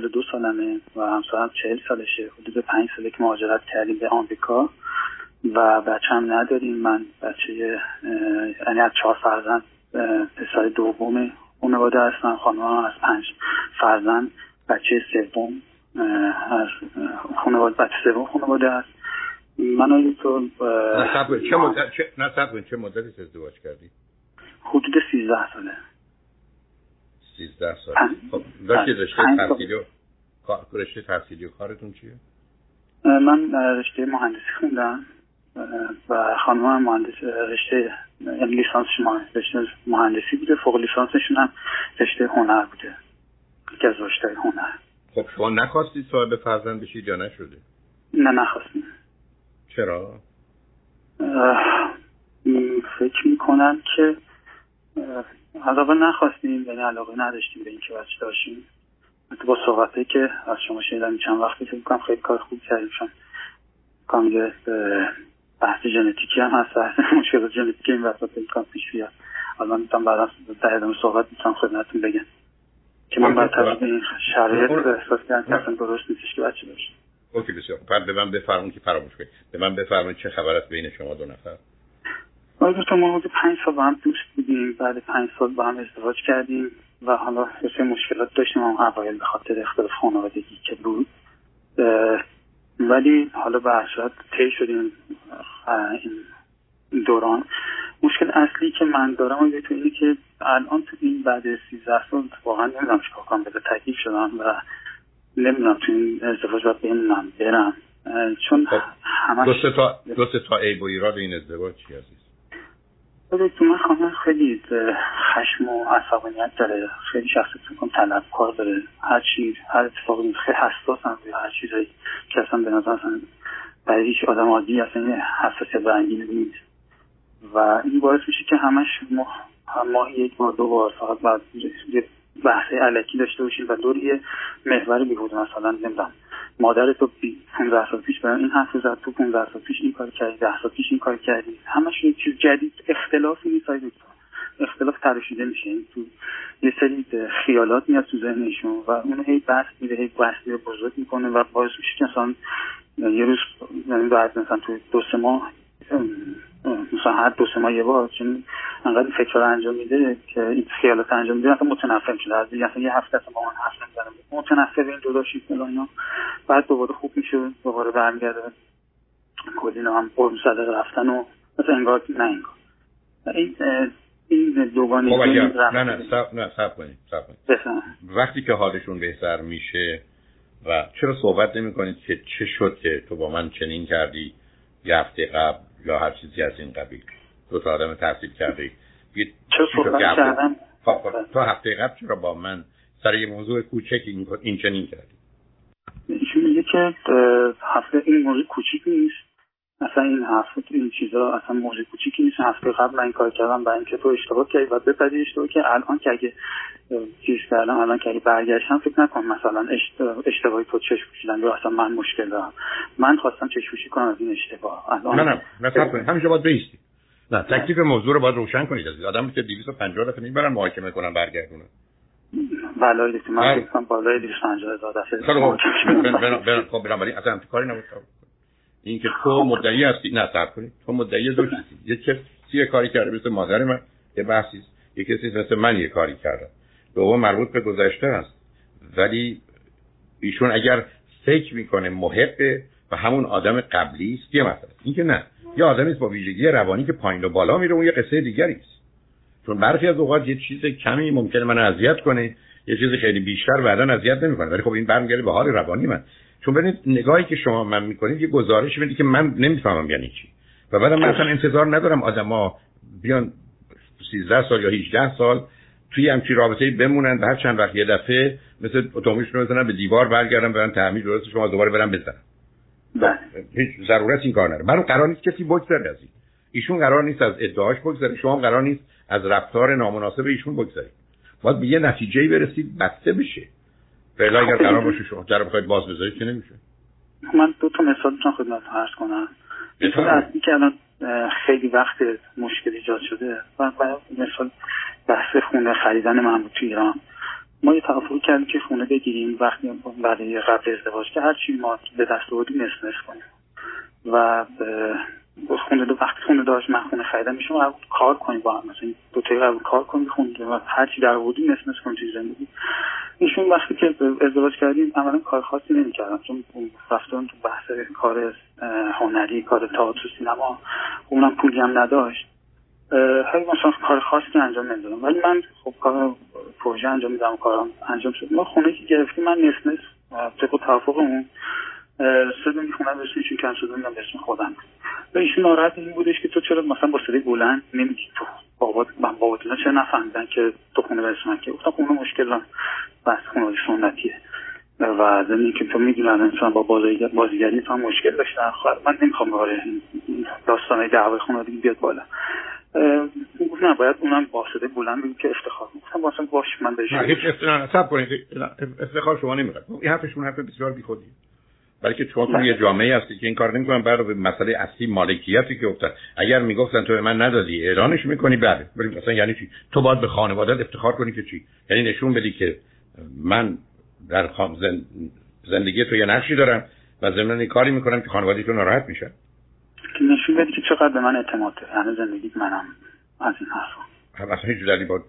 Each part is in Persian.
42 سالمه و همسرم 40 سالشه. حدود 5 ساله که مهاجرت کردیم به آمریکا. و بچه هم نداریم. من بچه یعنی از چهار فرزند پسر دوم خانواده هستم. خانم از پنج فرزند. بچه سوم از خانواده بچه سوم خانواده است من آیا تو چه مدت چه مدتی ازدواج کردی؟ حدود 13 ساله. 13 سال. خب داشتی رشته تحصیلی و رشته تحصیلی و کارتون چیه؟ من رشته مهندسی خوندم. و خانم هم مهندس رشته یعنی لیسانسش رشته مهندسی بوده. فوق لیسانسشون هم رشته هنر بوده. یکی از رشته هنر. خب شما نخواستید صاحب فرزند بشید یا نشده؟ نه نخواستیم. چرا؟ فکر می‌کنم که علاقه نخواستیم یعنی علاقه نداشتیم به اینکه بچه داشتیم با صحبته که از شما شنیدم چند وقتی فکر می‌کنم خیلی کار خوب کردیم. چون کامل بحث ژنتیکی هم هست. مشکلات ژنتیکی این فکر کنم پیش بیاد. حالا می‌تونم بعدا در ادامه صحبت می‌تونم خدمتتون بگم. که من بعد طبق این شرایط احساس کردم که اصلا درست نیستش که بچه داشت اوکی بسیار. به من بفرمون که فراموش کنید. به من بفرمون چه خبر است بین شما دو نفر؟ آقای تو ما حدود پنج سال با هم دوست بودیم بعد پنج سال با هم ازدواج کردیم و حالا سه مشکلات داشتیم هم اوایل به خاطر اختلاف خانوادگی که بود. ولی حالا به صورت طی شدیم این دوران. مشکل اصلی که من دارم اون تو اینه که الان تو این بعد 13 سال واقعا نمی‌دونم چیکار کنم به تکلیف شدم و نمی‌دونم تو این ازدواج باید بمونم برم. چون خب، همش دو تا دو تا عیب و ایراد این ازدواج چی عزیز؟ تو من خانم خیلی خشم و عصبانیت داره. خیلی شخصیت کن طلبکار داره. هر چی هر اتفاقی خیلی حساس هم هر چیزایی که اصلا به نظر اصلا برای هیچ آدم عادی اصلا حساسیت برانگیز نیست. و این باعث میشه که همش ما ماهی یک بار دو بار فقط بعد بحث علکی داشته باشیم و دور یه محور بیهوده مثلا نمی‌دونم مادر تو 15 سال پیش برای این حرف زد تو 15 سال پیش این کار کردی 10 سال پیش این کار کردی. همش یه چیز جدید اختلافی نیست اختلاف تراشیده میشه. تو یه سری خیالات میاد تو ذهنشون و اون هی بحث میده هی بحث بزرگ می‌کنه و باعث میشه که مثلا یه روز یعنی بعد مثلا تو دو سه ماه مثلا هر دو سه ماه یه بار چون انقدر فکر انجام میده که این خیالات انجام میده مثلا متنفر میشه از مثلا یه هفته با من حرف نمی‌زنم متنفر این جدا شید اینا. بعد دوباره خوب میشه. دوباره برمیگرده. کلی هم قرم زده رفتن و مثلا انگار نه انگار. این این دوگانگی خب نه نه سب نه سب کنید سب کنید. وقتی که حالشون بهتر میشه و چرا صحبت نمی کنید که چه شد که تو با من چنین کردی؟ یه هفته قبل یا هر چیزی از این قبیل. دو تا آدم تحصیل کرده. چه صحبت کردم خب، خب، تا هفته قبل چرا با من سر یه موضوع کوچک این, این چنین کردی؟ ایشون میگه که هفته این موضوع کوچیک نیست. اصلا این هفته این چیزا اصلا موضوع کوچیکی نیست. هفته قبل من این کار کردم برای اینکه تو اشتباه کردی و بپذیر اشتباه که الان که اگه چیز کردم الان که اگه برگشتم فکر نکن مثلا اشتباهی تو چشم پوشیدن یا اصلا من مشکل دارم. من خواستم چشم پوشی کنم از این اشتباه. الان نه نه نه کنید. همینجا باید بیستی نه تکلیف موضوع رو باید روشن کنید از آدم که 250 دفعه نمی‌برن محاکمه کنن برگردونن. بله من فکر کنم بالای 250 هزار دفعه. خب بنابراین اصلا کاری نبود. این که تو مدعی هستی. نه صبر کنید. تو مدعی دو چیزی. یه کسی یه کاری کرده مثل مادر من. یه بحثی. یه کسی مثل من یه کاری کرده. دوم مربوط به گذشته است ولی ایشون اگر فکر می‌کنه محبه و همون آدم قبلی است یه مثلا این که نه. یه آدمی با ویژگی روانی که پایین و بالا میره اون یه قصه دیگری است. چون برخی از اوقات یه چیز کمی ممکنه من اذیت کنه یه چیز خیلی بیشتر بعدا اذیت نمی‌کنه. ولی خب این برمیگرده به حال روانی من. چون ببینید نگاهی که شما من می‌کنید یه گزارش می‌دید که من نمی‌فهمم یعنی چی. و بعدم من اصلا انتظار ندارم آدما بیان 13 سال یا 18 سال توی همچین رابطه بمونن هر چند وقت یه دفعه مثل اتومبیلشون رو بزنن به دیوار برگردن برن تعمیر درست شما دوباره برن بزنن. بله. هیچ ضرورت این کار نداره. من قرار نیست کسی بگذره از این. ایشون قرار نیست از ادعاش بگذره شما قرار نیست از رفتار نامناسب ایشون بگذرید. باید به یه نتیجه‌ای برسید بسته بشه. فعلا اگر قرار باشه شما در بخواید باز بذارید که نمیشه. من دو تا مثال می‌تونم خدمت عرض کنم. مثال اصلی که الان خیلی وقت مشکل ایجاد شده. و مثال بحث خونه خریدن من تو ایران. ما یه توافقی کردیم که خونه بگیریم وقتی برای قبل ازدواج که هر چی ما به دست آوردیم نصف کنیم. و خونه دو وقتی خونه داشت من خونه خریدم میشم قبول کار کنیم با هم. مثلا دو تایی قبول کار کنیم خونه و هر چی در آوردیم نصف نصف کنیم توی زندگی. ایشون وقتی که ازدواج کردیم اولا کار خاصی نمی‌کردم چون رفتن تو بحث کار هنری کار تئاتر سینما اونم پولی هم نداشت. خیلی مثلا کار خاصی انجام نمی‌دادم. ولی من خب کار پروژه انجام میدم کارم انجام شد. ما خونه که گرفتیم من نصف نصف طبق توافق اون سه خونه به ایشون کم شده اسم خودم. ایشون ناراحت این بودش که تو چرا مثلا با صدای بلند نمیگی؟ تو بابات من بابات اینا چرا نفهمیدن که تو خونه اسم که گفتم خونه مشکل بس خونه سنتیه. و زمین که تو می‌دونن انسان با بازیگری هم مشکل داشتن من نمی‌خوام به داستانه دعوای خانوادگی بیاد بالا. گفت نه باید اونم با صدای بلند بگید که افتخار گفتم واسه باش من بهش نه هیچ افتخار کنید. افتخار شما نمی‌خواد. این حرفشون حرف بسیار بیخودی. بلکه چون تو یه جامعه هستی که این کار نمی‌کنن. به مسئله اصلی مالکیتی که افتاد. اگر می‌گفتن تو من ندادی اعلانش می‌کنی بله. ولی مثلا یعنی چی؟ تو باید به خانواده افتخار کنی که چی؟ یعنی نشون بدی که من در زندگی تو یه نقشی دارم و ضمن کاری می‌کنم که خانواده تو ناراحت میشه نشون بدی که چقدر به من اعتماد داره. همه زندگیت منم از این حرفا. هم اصلا هیچ دلیلی با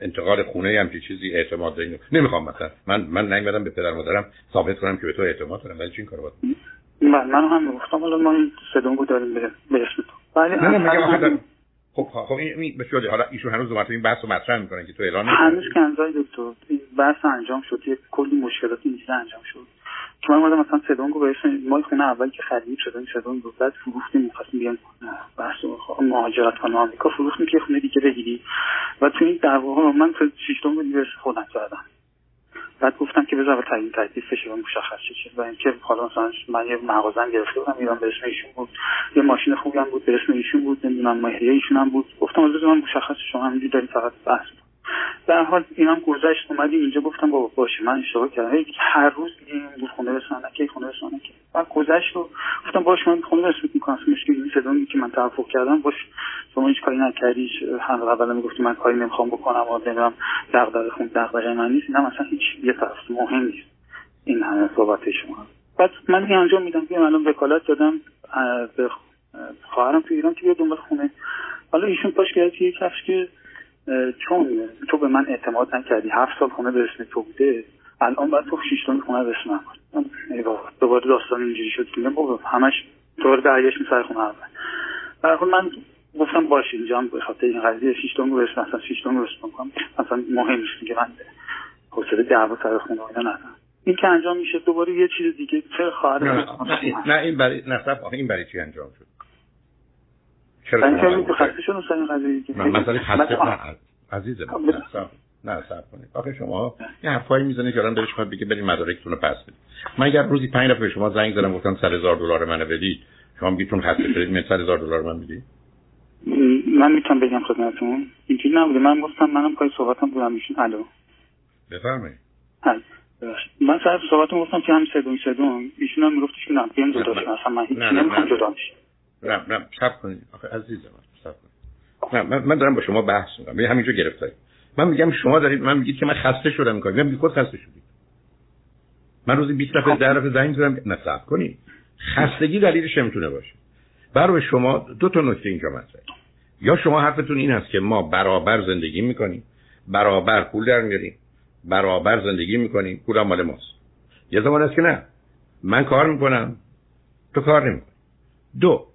انتقال خونه هم که چیزی اعتماد دارین. نمی‌خوام مثلا. من من نمیدم به پدر مادرم ثابت کنم که به تو اعتماد دارم. ولی چی کارو باید من من هم گفتم حالا ما این سدونگو داریم به اسم تو ولی نه نه خب خب این به شده حالا ایشون هنوز دوباره این بحث رو مطرح می‌کنن که تو اعلان هنوز کنزای دکتر این بحث انجام شد یه کلی مشکلاتی اینجا انجام شد. که من اومدم مثلا سدونگو بهش ما خونه اول که خرید شد این سدونگو بعد فروختیم می‌خواستیم بیان بحث مهاجرت کنم آمریکا فروختیم که خونه دیگه بگیری. و تو این دعوا من تو شیشتون بود خودم کردم بعد گفتم که بذار تعیین تکلیفش و مشخص شه. و اینکه حالا مثلا من یه مغازه گرفته بودم ایران به اسم ایشون بود. یه ماشین خوبی هم بود به اسم ایشون بود. نمی‌دونم مهریه ایشون هم بود. گفتم از من مشخص شما همینجوری دارید فقط بحث در حال اینم گذشت اومدیم اینجا گفتم بابا باشه من اشتباه کردم. هر روز این بود خونه رسانه که خونه رسانه که بعد گذشت و گفتم باشه من خونه رسانه می‌کنم مشکل این صدایی که من توافق کردم. باش شما هیچ کاری نکردی هم اول می‌گفتی من کاری نمی‌خوام بکنم و نمی‌دونم دغدغه خون دغدغه من نیست. اینا مثلا هیچ یه طرف مهم نیست. این همه صحبت شما. بعد من دیگه انجام میدم. بیام الان وکالت دادم به خواهرم تو ایران که بیا دنبال خونه. حالا ایشون پاش گرفت یه کفش که چون تو به من اعتماد نکردی هفت سال خونه به اسم تو بوده الان باید تو شیش تا خونه به اسم من دوباره داستان اینجوری شد که بابا همش دوباره درگشت سر خونه اول. در من گفتم باشه اینجا هم به خاطر این قضیه شیش تا رو اسم مثلا شیش تا رو اسم کنم. مثلا مهم نیست که من حوصله دعوا سر خونه اینا ندارم. این که انجام میشه دوباره یه چیز دیگه چه خواهر نه, این برای نه این برای چی انجام شد؟ چرا اینکه خسته شدم سر این قضیه مسئله خسته نه عزیز من نه صبر کنید. آخه شما یه حرفایی می‌زنید که آدم دلش می‌خواد بگه برید مدارکتون رو پس بدید. من اگر روزی 5 دفعه شما زنگ زدم گفتم 100 هزار دلار منو بدید شما میگید خسته شدید من 100 هزار دلار من می‌دید؟ من می‌تونم بگم خدمتتون. اینجوری نبوده. من گفتم منم پای صحبتم بودم میشین الو. بفرمایید. من سر صحبتم گفتم که هم سدون سدون ایشون هم میگفتش که نه بیام جدا شم اصلا من هیچ نمی‌خوام جدا بشم نه نه صبر کنید. آخه عزیزم صبر کنید. نه من, دارم با شما بحث می‌کنم. یه همینجا گرفتاری. من میگم شما دارید من میگید که من خسته شدم می‌کنم میگم خود خسته شدید. من روزی 20 دفعه در دفعه زنگ زدم. نه صبر کنید. خستگی دلیلش نمی‌تونه باشه. برای شما دو تا نکته اینجا مطرحه. یا شما حرفتون این هست که ما برابر زندگی می‌کنیم برابر پول در میاریم برابر زندگی می‌کنیم پول مال ماست. یه زمان است که نه. من کار می‌کنم تو کار نمی‌کنی. دو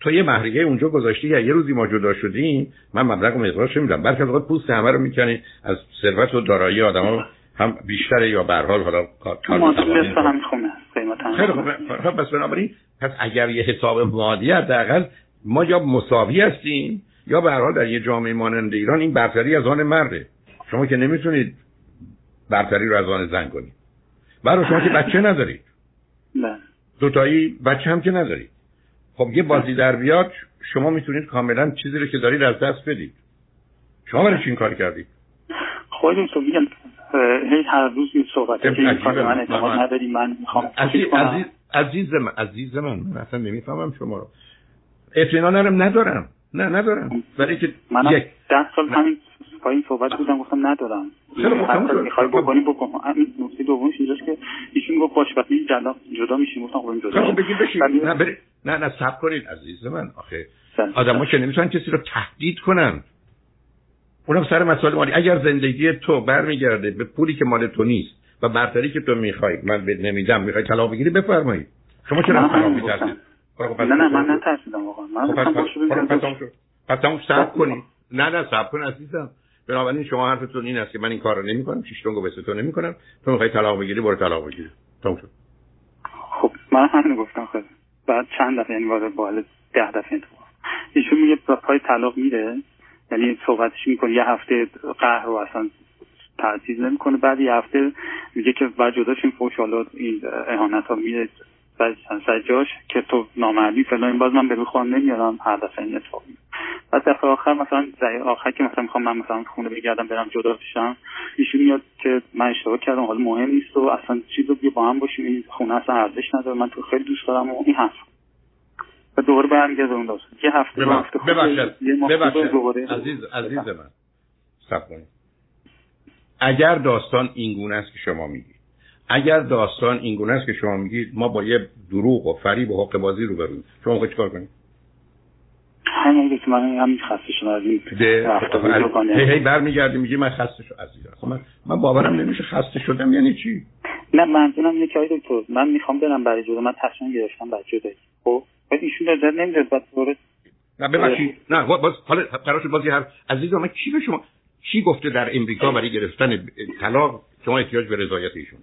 تو یه مهریه اونجا گذاشتی یا یه روزی ما جدا شدیم من مبلغ و مقدارش میدم بلکه از پوست همه رو می‌کنی از ثروت و دارایی آدما هم بیشتر یا به حال حالا کار خیلی خب پس بنابراین پس اگر یه حساب مادی حداقل ما یا مساوی هستیم یا به هر حال در یه جامعه مانند ایران این برتری از آن مرده. شما که نمی‌تونید برتری رو از آن زن کنید. برای شما که بچه ندارید. نه دوتایی بچه هم که ندارید. خب یه بازی در بیاد شما می‌تونید کاملا چیزی رو که دارید از دست بدید. شما برای چی این کار کردید؟ خودتون تو میگم هی هر روز این صحبت که این کار من اعتماد نداری من می‌خوام عزیز, عزیز, عزیز من عزیز من من اصلا نمی‌فهمم شما رو. اطمینان ندارم. نه ندارم. برای که من یک ده سال همین پایین صحبت بودم گفتم ندارم. خب می‌خوای بکنی بکن. این نکته دومش اینجاست که ایشون گفت باش وقتی جدا جدا میشیم. گفتم خب جدا. خب نه نه نه صبر کنید عزیز من. آخه آدم‌ها که نمی‌تونن کسی رو تهدید کنن. اونم سر مسائل مالی. اگر زندگی تو برمیگرده به پولی که مال تو نیست و برتری که تو می‌خوای من نمیدم می‌خوای طلاق بگیری بفرمایید شما چرا طلاق میترسید نه نه من نترسیدم واقعا. من پس صبر کنی. نه نه صبر کن عزیزم. بنابراین شما حرفتون این است که من این کار رو نمی کنم شیشتونگو به تو نمی کنم تو می‌خوای طلاق بگیری برو طلاق بگیری. تموم شد. خب من همین گفتم خیلی. بعد چند دفعه یعنی وارد بالا ده دفعه ایشون میگه پای طلاق میره. یعنی صحبتش می‌کنه یه هفته قهر رو اصلا تعطیل نمی‌کنه. بعد یه هفته میگه که بعد جدا شیم فوش این اهانت ها میره سر جاش که تو نامردی فلان باز من به خواهم نمیارم هر دفعه این اتفاق بعد دفعه آخر مثلا آخر که مثلا می‌خوام من مثلا خونه بگردم برم جدا بشم ایشون میاد که من اشتباه کردم حالا مهم نیست و اصلا چیزو بیا با هم باشیم این خونه اصلا ارزش نداره من تو خیلی دوست دارم و این حرف. و دوباره برمیگرده اون داستان. یه هفته ببخشید عزیز عزیز من صبر اگر داستان این گونه است که شما میگید اگر داستان این گونه است که شما میگید ما با یه دروغ و فریب و حق بازی رو بریم. شما می‌خواید چیکار کنید؟ همین که من همین خسته شدم از این هی هی برمیگردی میگی من خسته شدم. عزیز خب من من باورم نمیشه خسته شدم یعنی چی؟ نه منظورم اینه که دکتر من می‌خوام برم برای جدا من تصمیم گرفتم برای جدا خب؟ بعد ایشون در نمی‌داد بعد دوره نه ببخشید. نه باز حالا قرار شد بازی هر عزیز من کی به شما چی گفته در امریکا برای گرفتن طلاق شما احتیاج به رضایت ایشون؟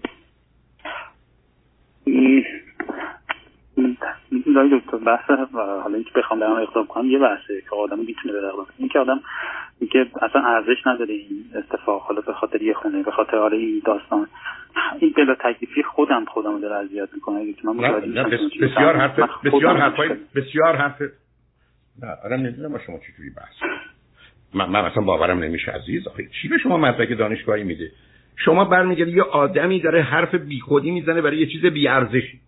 لای دکتر بحث حالا اینکه بخوام برام اقدام کنم یه بحثه که آدم می‌تونه به اقدام این که آدم میگه اصلا ارزش نداره این اتفاق حالا به خاطر یه خونه به خاطر حالا این داستان. این بلا تکلیفی خودم خودم داره اذیت می‌کنه. که من بسیار حرف بسیار حرف بسیار حرف نه آدم نمی‌دونم با شما چجوری بحث من, من اصلا باورم نمیشه عزیز. آخه چی به شما مدرک دانشگاهی میده؟ شما برمیگردی یه آدمی داره حرف بیخودی می‌زنه برای یه چیز بیارزشی.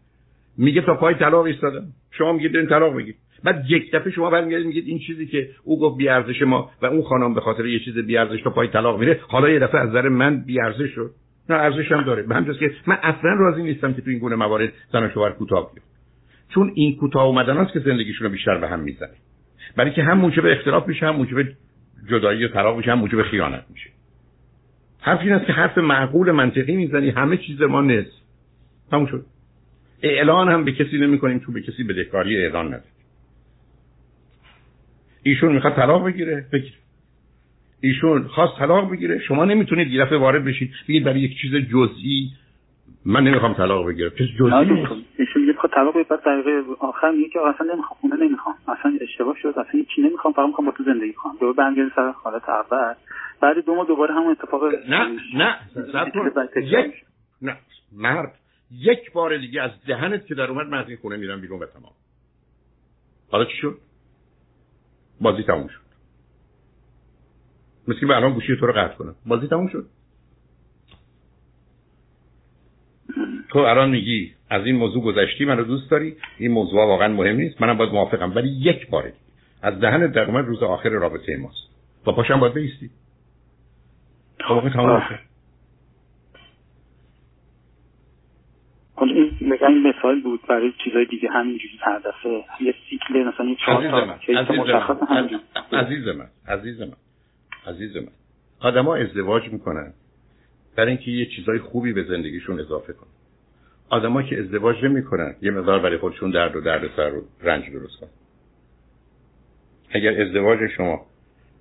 میگه تا پای طلاق ایستادم. شما میگید این طلاق بگید بعد یک دفعه شما برمیگردید میگید این چیزی که او گفت بی ارزش ما و اون خانم به خاطر یه چیز بی ارزش تا پای طلاق میره حالا یه دفعه از نظر من بی ارزش شد. نه ارزش هم داره. همجاست که من اصلا راضی نیستم که تو این گونه موارد زن و شوهر کوتاه بیاد. چون این کوتاه اومدن است که زندگیشون رو بیشتر به هم می‌زنه. برای که هم موجب اختلاف میشه هم موجب جدایی و طلاق میشه هم موجب خیانت میشه. حرف این است که حرف معقول منطقی می‌زنی همه چیز ما نصف. تموم شد. اعلان هم به کسی نمی کنیم تو به کسی بدهکاری اعلان ندید ایشون می‌خواد طلاق بگیره بگیره. ایشون خواست طلاق بگیره شما نمی‌تونید یه وارد بشید بگید برای یک چیز جزئی من نمی‌خوام طلاق بگیرم. چیز جزئی ایشون میگه خب طلاق بعد دقیقه آخر میگه که اصلا نمی‌خوام خونه نمی‌خوام. اصلا اشتباه شد اصلا چی نمی‌خوام فقط می‌خوام با تو زندگی کنم. دوباره برمیگرده سر حالت اول. بعد دو ماه دوباره همون اتفاق نه نه یک نه مرد. یک بار دیگه از دهنت که در اومد من از این خونه میرم بیرون به تمام. حالا چی شد؟ بازی تموم شد. مثل که الان گوشی تو رو قطع کنم. بازی تموم شد. تو الان میگی از این موضوع گذشتی منو دوست داری؟ این موضوع واقعا مهم نیست. منم باید موافقم ولی یک بار از دهن در اومد روز آخر رابطه ماست. با پاشم باید بیستی خب تمام شد. حالا این این مثال بود برای چیزای دیگه همینجوری هر دفعه. یه سیکل مثلا یه چهار تا عزیز من عزیز من عزیز من آدما ازدواج می‌کنن برای اینکه یه چیزای خوبی به زندگیشون اضافه کنن. آدما که ازدواج نمی‌کنن یه مقدار برای خودشون درد و درد سر و رنج درست کنن. اگر ازدواج شما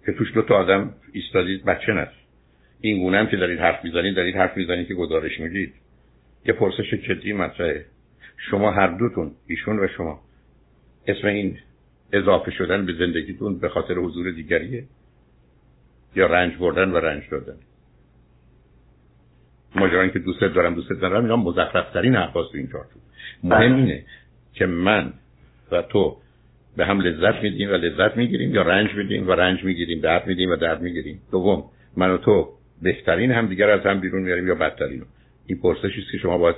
که توش دو تا آدم ایستادید بچه نست. این گونه هم که دارید حرف می‌زنید دارید حرف می‌زنید که گزارش می‌دید. یه پرسش جدی مطرحه. شما هر دوتون ایشون و شما اسم این اضافه شدن به زندگیتون به خاطر حضور دیگریه؟ یا رنج بردن و رنج دادن؟ ماجرا که دوست دارم دوست دارم اینا مزخرفترین حرفاست تو این چارچوب. مهم اینه که من و تو به هم لذت میدیم و لذت می‌گیریم یا رنج میدیم و رنج می‌گیریم درد میدیم و درد می‌گیریم. دوم من و تو بهترین هم دیگر از هم بیرون میاریم یا بدترین این پرسشی است که شما باید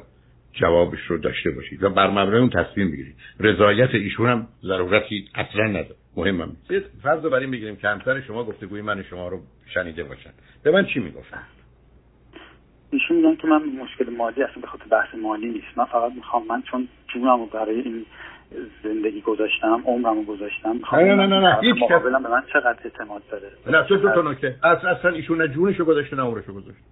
جوابش رو داشته باشید و بر مبنای اون تصمیم بگیرید. رضایت ایشون هم ضرورتی اصلا نداره. مهمم فرض رو بر این بگیریم که همسر شما گفتگوی من شما رو شنیده باشن. به من چی می‌گفتن؟ ایشون میگن که من مشکل مالی اصلا به خاطر بحث مالی نیست. من فقط می‌خوام من چون جونمو برای این زندگی گذاشتم عمرمو گذاشتم نه نه نه نه هیچ کس به من چقدر اعتماد داره. نه تو تو نکته. اصلا اصلا ایشون نه جونشو گذاشته نه عمرشو گذاشته.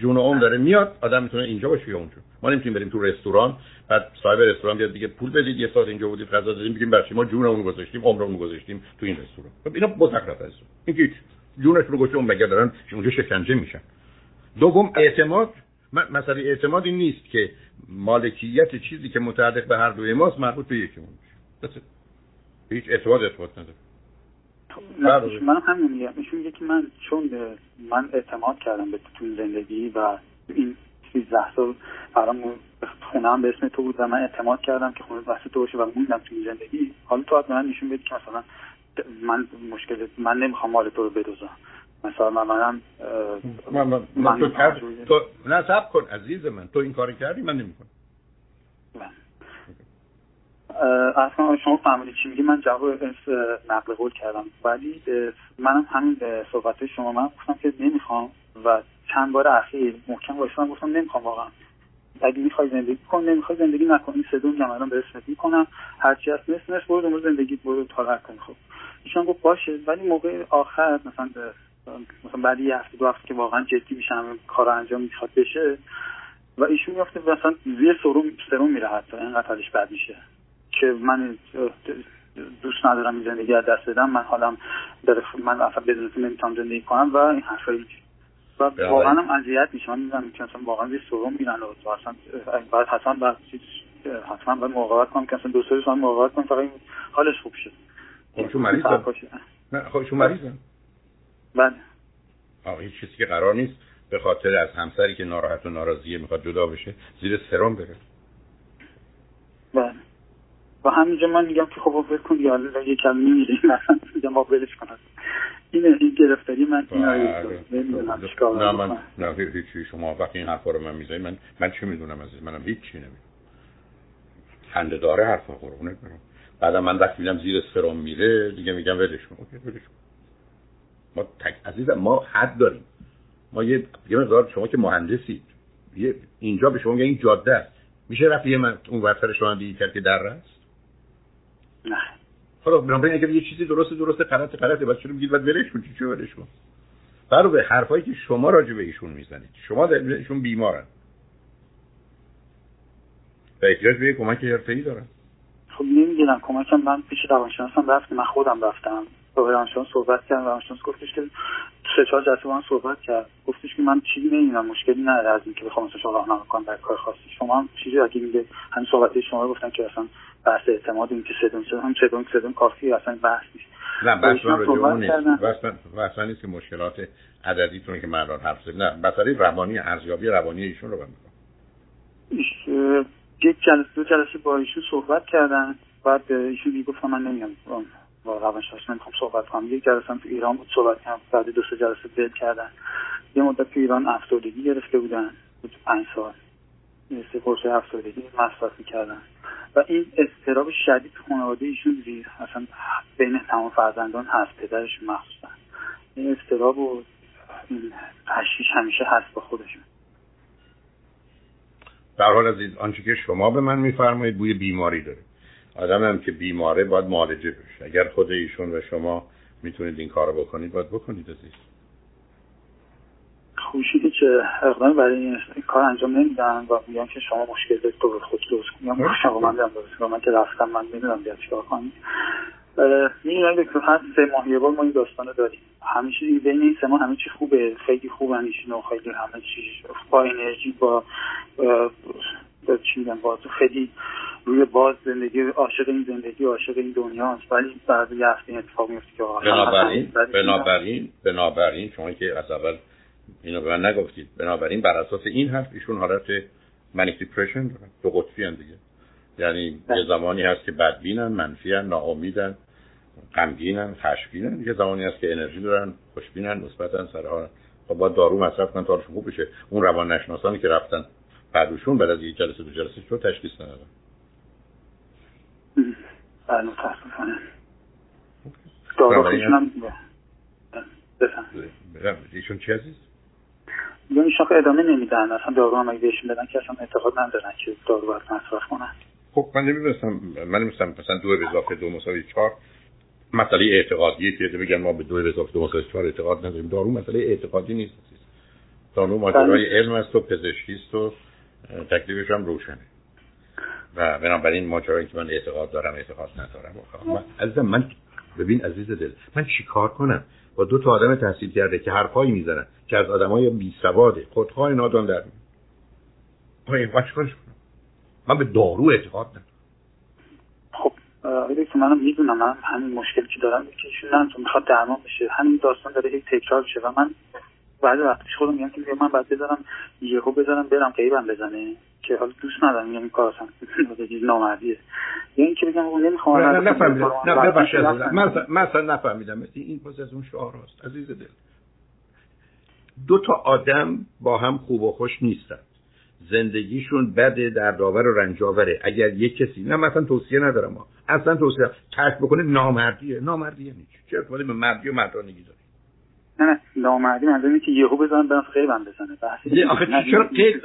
جون عمر داره میاد آدم می‌تونه اینجا باشه یا اونجا. ما نمی‌تونیم بریم تو رستوران بعد صاحب رستوران بیاد دیگه پول بدید یه ساعت اینجا بودید غذا دادیم بگیم برچی ما جونمون گذاشتیم عمرمون گذاشتیم تو این رستوران. خب اینا مزخرف است. این هیچ جونشون رو گذاشته اون مگه دارن اونجا شکنجه میشن. دوم اعتماد. مسئله اعتماد این نیست که مالکیت چیزی که متعلق به هر دوی ماست مربوط به یکیمون میشه. هیچ اعتماد اثبات نداره. بله. من همین میگم. ایشون میگه که من چون من اعتماد کردم به تو زندگی و این 13 سال برام خونه هم به اسم تو بود و من اعتماد کردم که خونه واسه تو باشه و موندم تو این زندگی. حالا تو حتما نشون بدی که مثلا من مشکل من نمی‌خوام مال تو رو بدوزم. مثلا من منم من, من, من تو, کرد تو نه سب کن عزیز من. تو این کاری کردی من نمی‌کنم. اصلا شما فهمیدی چی میگی؟ من جواب نقل قول کردم. ولی منم همین صحبت شما من گفتم که نمی‌خوام و چند بار اخیر محکم باشم گفتم نمی‌خوام واقعا. اگه می‌خوای زندگی کن نمی‌خوای زندگی نکن این سه دون الان به اسمت می‌کنم. هرچی هست مثل مثل برو دنبال زندگی برو تالر کن خب. ایشان گفت باشه ولی موقع آخر مثلا مثلا بعد یه هفته دو هفته که واقعا جدی میشم کار انجام می‌خواد بشه و ایشون میفته مثلا زیر سرم سرم میره حتی اینقدر حالش بد میشه که من دوست ندارم این زندگی از دست بدم من حالم من اصلا بدون نمی‌تونم زندگی کنم و این حرفایی و بله. واقعا هم اذیت میشه. من می‌دونم که اصلا واقعا یه سرم میرن و اصلا باید حتما باید حتما باید مقاومت کنم که اصلا دو سه روز کنم فقط حالش خوب شه. خودشون مریضن نه خودشون مریضن بله. آه هیچ چیزی که قرار نیست. به خاطر از همسری که ناراحت و ناراضیه می‌خواد جدا بشه زیر سرم بره. بله. و همینجا من میگم که خب ول کن یا یه کلمه میگیم مثلا میگم ولش کنم این این گرفتاری من این بله. نه من نه هیچی شما وقتی این حرفا رو من می‌زنید من من چی می‌دونم از منم هیچی نمی‌دونم. خنده داره حرفا قربونه برم. بعدا من وقتی می‌بینم زیر سرم میره دیگه میگم ولش کن. اوکی ولش کن. ما تک عزیزم ما حد داریم. ما یه یه مقدار شما که مهندسید یه اینجا به شما میگن این جاده است. میشه رفت یه من اون ورتر شما دیگه کرد که در است نه. حالا بنابراین اگر یه چیزی درست درست غلط غلطه. بعد چرا میگید بعد ولش کن چی ولش کن. برو به حرفایی که شما راجع به ایشون می‌زنید. شما در ایشون بیمارن. و احتیاج به کمک حرفه‌ای دارن. خب نمی‌دونم. کمکم من پیش روانشناسم رفتم من خودم رفتم. با روانشناس صحبت کردم. روانشناس گفتش که سه چهار جلسه با من صحبت کرد. گفتش که من چیزی نمی‌دونم مشکلی نداره از اینکه بخوام مثلا راهنما کنم در کار خاصی. شما هم چیزی اگه میگه همین صحبت شما گفتن که اصلا بحث اعتماد این که سدون سدون هم سدون سدون کافی اصلا بحث نیست. نه بحث من رو نیست. بحث نیست که مشکلات عددیتونه که من حرف زدم نه مسئله روانی ارزیابی روانی ایشون رو بگم یک جلسه دو جلسه با ایشون صحبت کردن. بعد ایشون دیگه گفتم من نمیام با روانشناس نمی‌خوام صحبت کنم. یک جلسه تو ایران بود صحبت کردم. بعد دو سه جلسه بل کردن. یه مدت تو ایران افسردگی گرفته بودن. بود پنج سال. سه قرص افسردگی مصرف می‌کردن. و این اضطراب شدید خانواده ایشون زیر اصلا بین تمام فرزندان هست پدرش مخصوصا. این اضطراب و تشویش همیشه هست با خودشون. در حال عزیز آنچه که شما به من میفرمایید بوی بیماری داره. آدم هم که بیماره باید معالجه بشه. اگر خود ایشون و شما می‌تونید این کارو بکنید باید بکنید عزیز. خوشی که اقدام برای این کار انجام نمیدن و میگن که شما مشکل دارید تو خود درست کنید شما من درست من که رفتم من می‌دونم بیاد چیکار کنید می‌دونم که هر سه ماه یه بار ما این داستانو داریم. همیشه بین این سه ماه همه چی خوبه. خیلی خوب همیشه و خیلی همه چی. با انرژی با با چی با خیلی روی باز زندگی عاشق این زندگی عاشق این دنیا ولی بعد یه هفته این اتفاق میفته که بنابراین بنابراین بنابراین شما که از اول اینو به من نگفتید بنابراین بر اساس این حرف ایشون حالت منیک دیپرشن دارن دو قطبی دیگه. یعنی یه زمانی هست که بدبینن منفیان ناامیدن غمگینن خشمگینن. یه زمانی هست که انرژی دارن خوشبینن مثبتن سر حال خب با دارو مصرف کنن تا خوب بشه. اون روان نشناسانی که رفتن بعدشون بعد از یک جلسه دو جلسه چطور تشخیص ندادن. بله متاسفانه. بفهم ایشون چی عزیز؟ یا ایشون ادامه نمیدن. اصلا دارو هم اگه بهشون بدن که اصلا اعتقاد ندارن که دارو باید مصرف کنن. خب من نمی‌دونستم. من نمی‌دونستم. مثلا دو به اضافه دو مساوی چهار. مسئله اعتقادیه که بگن ما به دو به اضافه دو مساوی چهار اعتقاد نداریم. دارو مسئله اعتقادی نیست. دارو ماجرای بله. علم است و پزشکی است و تکلیفش هم روشنه. و بنابراین ماجرایی که من اعتقاد دارم اعتقاد ندارم. من عزیزم من ببین عزیز دل من چیکار کنم؟ با دو تا آدم تحصیل کرده که حرفایی می‌زنن که از آدمای بی سواده خودخواه نادان در میاد من به دارو اعتقاد ندارم. خب که منم می‌دونم من همین مشکلی که دارم که ایشون می‌خواد درمان بشه. همین داستان داره هی تکرار بشه و من بعد وقتش خودم میگم که من بعد بذارم یهو بذارم برم قیبم بزنه. که حالا دوست ندارم میگم این کار اصلا نامردیه. یا اینکه بگم اون نمی‌خوام نه نفهمیدم. نه ببخشید من اصلا نفهمیدم. این پس از اون شعار هست عزیز دل. دو تا آدم با هم خوب و خوش نیستن. زندگیشون بده در داور و رنجاوره اگر یک کسی نه مثلا توصیه ندارم. ما اصلا توصیه ترک بکنه نامردیه. نامردیه نیست. چه ارتباطی به مردی و مردانگی داره نه نه نامردی منظور که یهو بزنن برن قیبم بزنه. بحث چرا قیب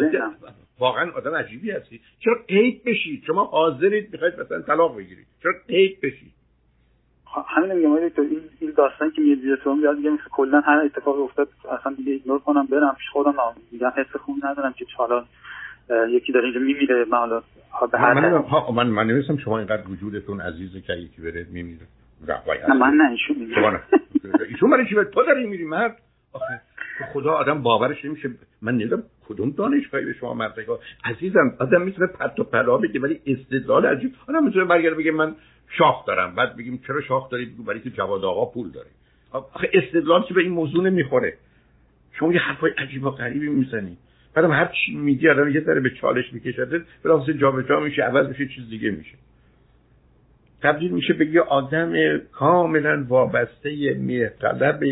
واقعا آدم عجیبی هستی. چرا قید بشید شما حاضرید می‌خواید مثلا طلاق بگیرید. چرا قید بشید خب، همین میگم تو این این داستان که میاد تو میاد میگه مثل کلا هر اتفاقی افتاد اصلا دیگه ایگنور کنم برم پیش خودم. میگم حس خوب ندارم که حالا یکی داره اینجا میمیره من حالا من من نمیستم شما اینقدر وجودتون عزیزه که یکی بره میمیره. نه من نه ایشون ایشون برای چی تو داری میری مرد؟ آخه خدا آدم باورش نمیشه. من نمی‌دونم کدوم دانشگاهی به شما مردگاه عزیزم آدم می‌تونه پرت و پلا بگه ولی استدلال عجیب آدم می‌تونه برگرده بگه من شاخ دارم. بعد بگیم چرا شاخ داری برای که جواد آقا پول داره. آخه استدلال که به این موضوع نمی‌خوره؟ شما یه حرفای عجیب و غریبی می‌زنی. بعدم هر چی میگی آدم یه ذره به چالش میکشده بلافاصله جابجا میشه عوض میشه چیز دیگه میشه. تبدیل میشه به یه آدم کاملا وابسته مهرطلب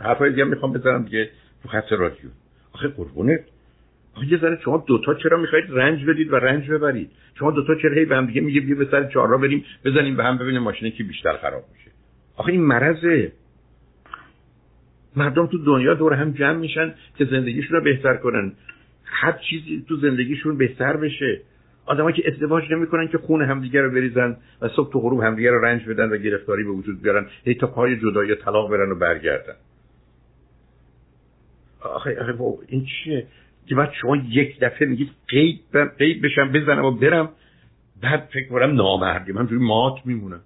حرفای دیگه می‌خوام بزنم دیگه تو خط رادیو. آخه قربونت. آخه یه ذره شما دوتا چرا می‌خواید رنج بدید و رنج ببرید؟ شما دوتا چرا هی به هم دیگه میگه بیا به سر چهار بریم بزنیم به هم ببینیم ماشین کی بیشتر خراب میشه. آخه این مرضه. مردم تو دنیا دور هم جمع میشن که زندگیشون رو بهتر کنن. هر چیزی تو زندگیشون بهتر بشه. آدمایی که ازدواج نمی‌کنن که خون همدیگه رو بریزن و صبح تو غروب همدیگه رو رنج بدن و گرفتاری به وجود بیارن هی تا پای جدایی طلاق برن و برگردن. آخه آخه این چیه؟ که بعد شما یک دفعه میگید قید قید بشم بزنم و برم بعد فکر کنم من توی مات میمونم.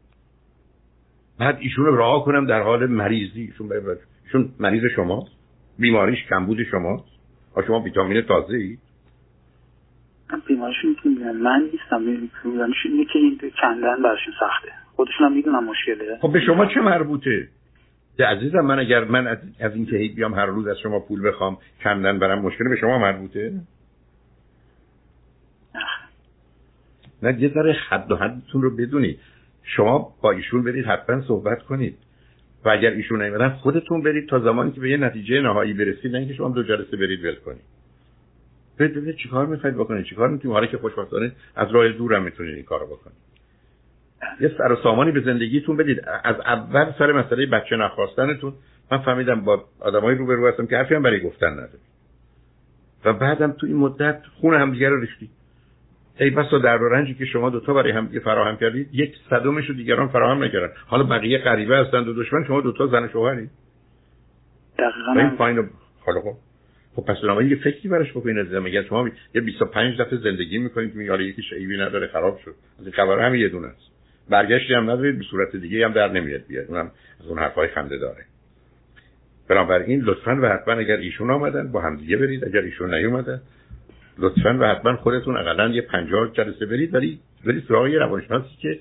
بعد ایشون رو راه کنم در حال مریضی. ایشون ایشون مریض شماست. بیماریش کمبود ها شما ویتامین تازه ای بیماریشون من نیستم بیماریشون اینه که این کندن برشون سخته. خودشون هم می‌دونم مشکله. خب به شما چه مربوطه؟ عزیزم من اگر من از, از این که بیام هر روز از شما پول بخوام کندن برم مشکل به شما مربوطه؟ نه یه ذره حد و حدتون رو بدونید. شما با ایشون برید حتما صحبت کنید. و اگر ایشون نیومدن خودتون برید تا زمانی که به یه نتیجه نهایی برسید نه اینکه شما دو جلسه برید ول کنید. ببینید چیکار می‌خواید بکنید چیکار می‌تونید حالا که خوشبختانه از راه دور هم می‌تونید این کارو بکنید. یه سر و سامانی به زندگیتون بدید. از اول سر مسئله بچه نخواستنتون. من فهمیدم با آدمای روبرو هستم که حرفی هم برای گفتن نداره و بعدم تو این مدت خون همدیگه رو ریختید ای بسا در رنجی که شما دوتا برای هم فراهم کردید یک صدمش رو دیگران فراهم نکردن. حالا بقیه غریبه هستند و دشمن شما دوتا زن شوهرید. دقیقاً. این پایین حالا خب. خب پس بنابراین یه فکری براش بکنید عزیزم اگر شما یه 25 دفعه زندگی می‌کنید میگه حالا یکی شیبی نداره خراب شد. از این خبر هم یه دونه است. برگشتی هم ندارید به صورت دیگه هم در نمیاد بیاد. اونم از اون حرفای خنده داره. بنابراین لطفا و حتما اگر ایشون آمدن با هم دیگه برید. اگر ایشون نیومدن لطفا و حتما خودتون اقلا یه 50 جلسه برید ولی برید سراغ یه روانشناسی که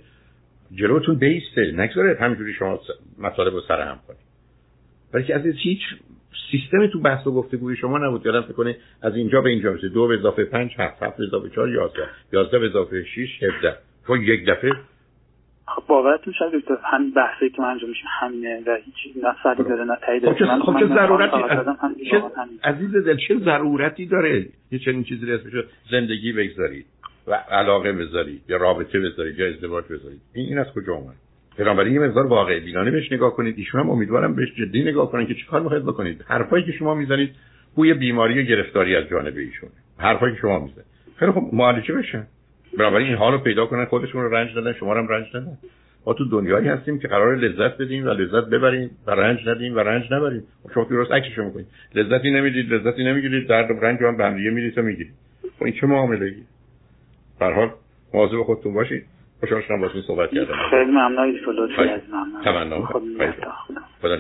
جلوتون بیسته. نگذاره همینجوری شما مطالب رو سر هم کنید. ولی که از هیچ سیستم تو بحث و گفتگوی شما نبود. یادم فکر از اینجا به اینجا میشه دو به اضافه پنج هفت هفت به اضافه چهار یازده. یازده به اضافه شیش هفده. تو یک دفعه خب باورتون شد دکتر همین بحثی که من انجام میشه همینه و هیچ نه سری داره نه تایید خب چه, خب چه ضرورتی عزیز دل چه ضرورتی داره یه چنین چیزی رو اسمش زندگی بگذارید و علاقه بذارید یا رابطه بذارید یا ازدواج بذارید. این این از کجا اومد؟ بنابراین یه مقدار واقع بینانه بهش نگاه کنید. ایشون هم امیدوارم بهش جدی نگاه کنید که چیکار می‌خواید بکنید. حرفایی که شما می‌زنید بوی بیماری و گرفتاری از جانب ایشون. حرفایی که شما می‌زنید. خیلی خب معالجه بشن. بنابراین این حالو پیدا کنن خودشون رو رنج دادن شما رو هم رنج دادن. ما تو دنیایی هستیم که قرار لذت بدیم و لذت ببریم و رنج ندیم و رنج نبریم. شما درست عکسشو می‌کنید. لذتی نمی‌دید لذتی نمی‌گیرید درد و رنج هم به هم دیگه و خب این چه معامله ای به حال مواظب خودتون باشید. خوشحال شدم باهاتون صحبت کردم. خیلی. ممنون. لطفی از ممنون خدا